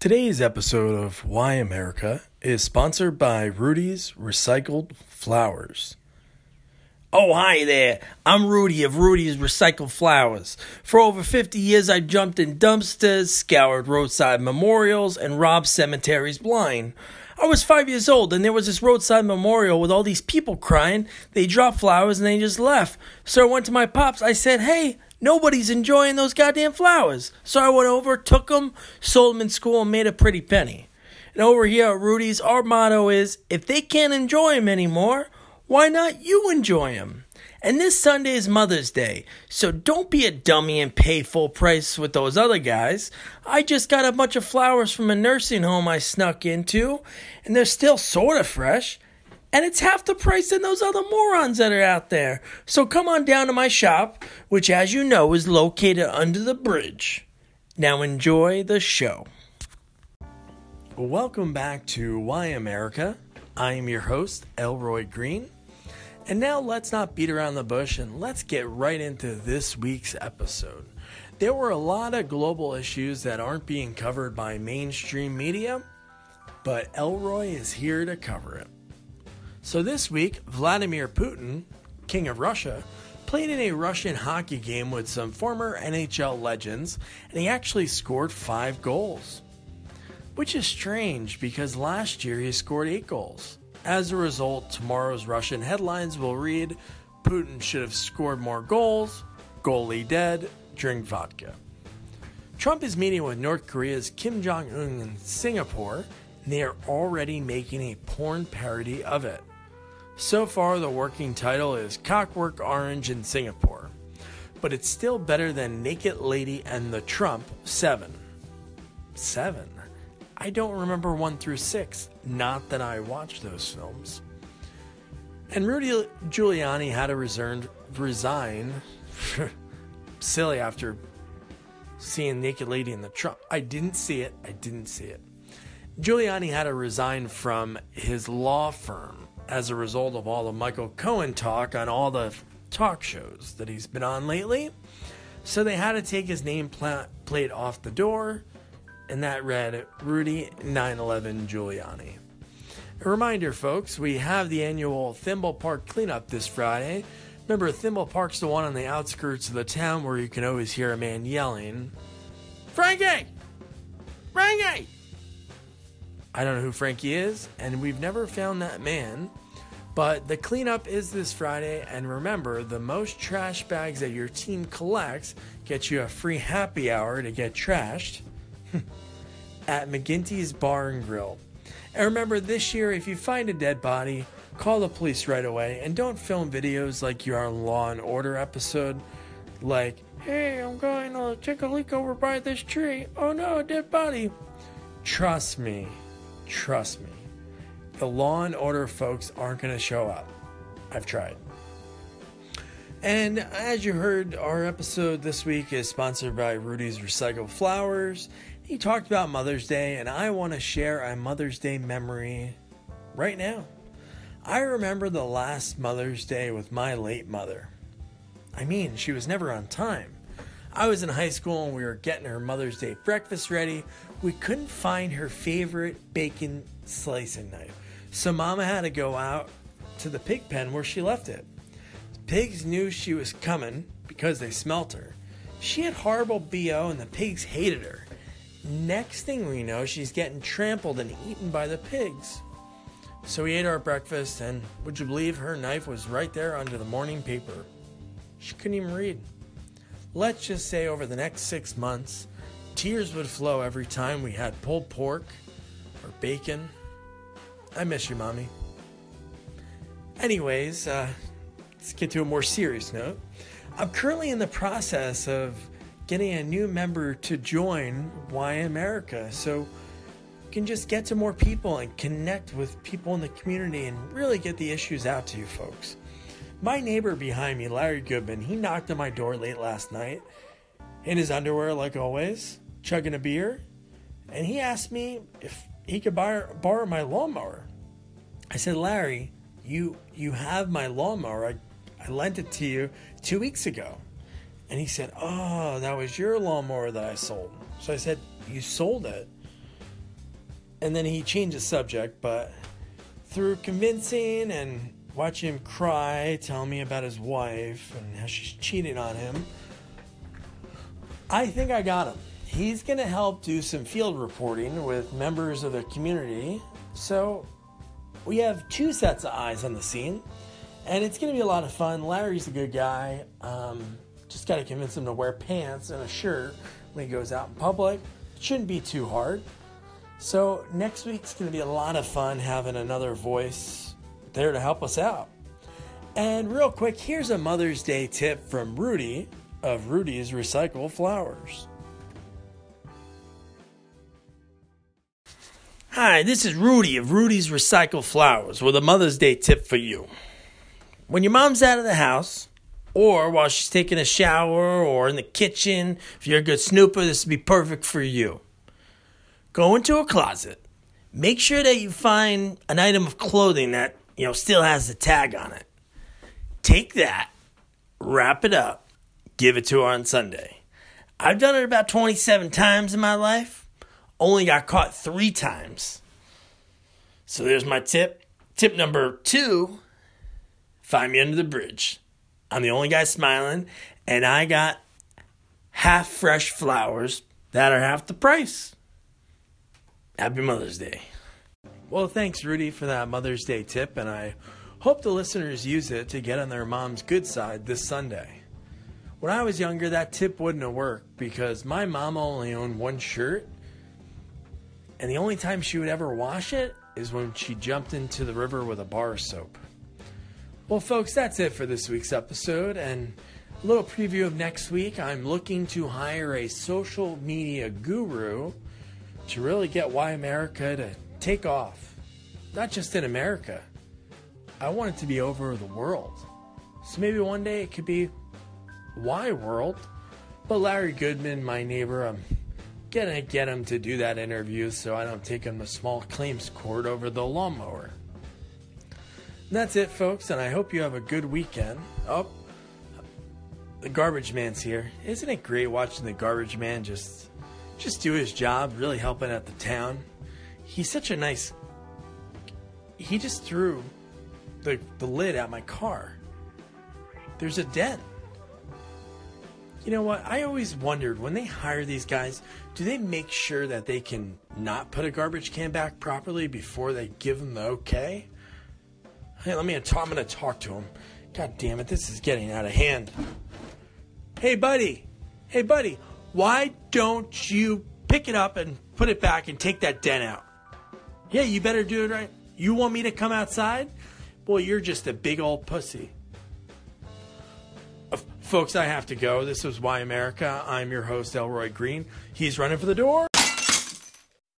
Today's episode of Why America is sponsored by Rudy's Recycled Flowers. Oh, hi there. I'm Rudy of Rudy's Recycled Flowers. For over 50 years, I jumped in dumpsters, scoured roadside memorials, and robbed cemeteries blind. I was five years old, and there was this roadside memorial with all these people crying. They dropped flowers and they just left. So I went to my pops. I said, Hey, Nobody's enjoying those goddamn flowers. So I went over, took them, sold them in school, and made a pretty penny. And over here at Rudy's, our motto is if they can't enjoy them anymore, why not you enjoy them? And this Sunday is Mother's Day, so don't be a dummy and pay full price with those other guys. I just got a bunch of flowers from a nursing home I snuck into, and they're still sort of fresh and it's half the price than those other morons that are out there. So come on down to my shop, which, as you know, is located under the bridge. Now enjoy the show. Welcome back to Why America. I am your host, Elroy Green. And now let's not beat around the bush and let's get right into this week's episode. There were a lot of global issues that aren't being covered by mainstream media, but Elroy is here to cover it. So this week, Vladimir Putin, king of Russia, played in a Russian hockey game with some former NHL legends, and he actually scored five goals. Which is strange because last year he scored eight goals. As a result, tomorrow's Russian headlines will read Putin should have scored more goals, goalie dead, drink vodka. Trump is meeting with North Korea's Kim Jong un in Singapore, they are already making a porn parody of it. So far, the working title is Cockwork Orange in Singapore, but it's still better than Naked Lady and the Trump 7. 7? I don't remember 1 through 6, not that I watched those films. And Rudy Giuliani had to resign, resign silly after seeing Naked Lady and the Trump. I didn't see it. I didn't see it. Giuliani had to resign from his law firm as a result of all the Michael Cohen talk on all the talk shows that he's been on lately. So they had to take his name plate off the door, and that read Rudy 911 Giuliani. A reminder, folks, we have the annual Thimble Park cleanup this Friday. Remember, Thimble Park's the one on the outskirts of the town where you can always hear a man yelling, Frankie! Frankie! I don't know who Frankie is, and we've never found that man. But the cleanup is this Friday, and remember the most trash bags that your team collects get you a free happy hour to get trashed at McGinty's Bar and Grill. And remember, this year, if you find a dead body, call the police right away and don't film videos like you are on Law and Order episode, like, hey, I'm going to take a leak over by this tree. Oh no, a dead body. Trust me, trust me the Law and Order folks aren't going to show up. I've tried. And as you heard, our episode this week is sponsored by Rudy's Recycled Flowers. He talked about Mother's Day, and I want to share a Mother's Day memory right now. I remember the last Mother's Day with my late mother. I mean, she was never on time. I was in high school and we were getting her Mother's Day breakfast ready. We couldn't find her favorite bacon slicing knife. So Mama had to go out to the pig pen where she left it. Pigs knew she was coming because they smelt her. She had horrible BO and the pigs hated her. Next thing we know, she's getting trampled and eaten by the pigs. So we ate our breakfast, and would you believe her knife was right there under the morning paper? She couldn't even read. Let's just say over the next six months, tears would flow every time we had pulled pork or bacon I miss you, Mommy. Anyways, uh, let's get to a more serious note. I'm currently in the process of getting a new member to join Why America. So can just get to more people and connect with people in the community and really get the issues out to you folks. My neighbor behind me, Larry Goodman, he knocked on my door late last night in his underwear, like always, chugging a beer, and he asked me if he could borrow my lawnmower. I said, Larry, you you have my lawnmower. I, I lent it to you two weeks ago. And he said, Oh, that was your lawnmower that I sold. So I said, You sold it? and then he changed the subject, but through convincing and watching him cry, telling me about his wife and how she's cheating on him, I think I got him. He's going to help do some field reporting with members of the community. So we have two sets of eyes on the scene, and it's going to be a lot of fun. Larry's a good guy. Um, just got to convince him to wear pants and a shirt when he goes out in public. It shouldn't be too hard. So next week's going to be a lot of fun having another voice there to help us out. And real quick, here's a Mother's Day tip from Rudy of Rudy's Recycle Flowers. Hi, this is Rudy of Rudy's Recycle Flowers with a Mother's Day tip for you. When your mom's out of the house, or while she's taking a shower, or in the kitchen, if you're a good snooper, this would be perfect for you. Go into a closet. Make sure that you find an item of clothing that, you know, still has the tag on it. Take that, wrap it up, give it to her on Sunday. I've done it about 27 times in my life. Only got caught 3 times. So there's my tip. Tip number 2, find me under the bridge. I'm the only guy smiling and I got half fresh flowers that are half the price. Happy Mother's Day. Well, thanks, Rudy, for that Mother's Day tip, and I hope the listeners use it to get on their mom's good side this Sunday. When I was younger, that tip wouldn't have worked because my mom only owned one shirt, and the only time she would ever wash it is when she jumped into the river with a bar soap. Well, folks, that's it for this week's episode, and a little preview of next week. I'm looking to hire a social media guru to really get Why America to take off. Not just in America. I want it to be over the world. So maybe one day it could be Why World. But Larry Goodman, my neighbor, I'm gonna get him to do that interview so I don't take him to small claims court over the lawnmower. And that's it, folks, and I hope you have a good weekend. Oh, the garbage man's here. Isn't it great watching the garbage man just just do his job, really helping out the town. He's such a nice. He just threw the the lid at my car. There's a dent. You know what? I always wondered when they hire these guys, do they make sure that they can not put a garbage can back properly before they give them the okay? Hey, let me. I'm to talk to him. God damn it! This is getting out of hand. Hey, buddy. Hey, buddy. Why don't you pick it up and put it back and take that dent out? Yeah, you better do it right. You want me to come outside? Boy, you're just a big old pussy. Folks, I have to go. This was Why America. I'm your host, Elroy Green. He's running for the door.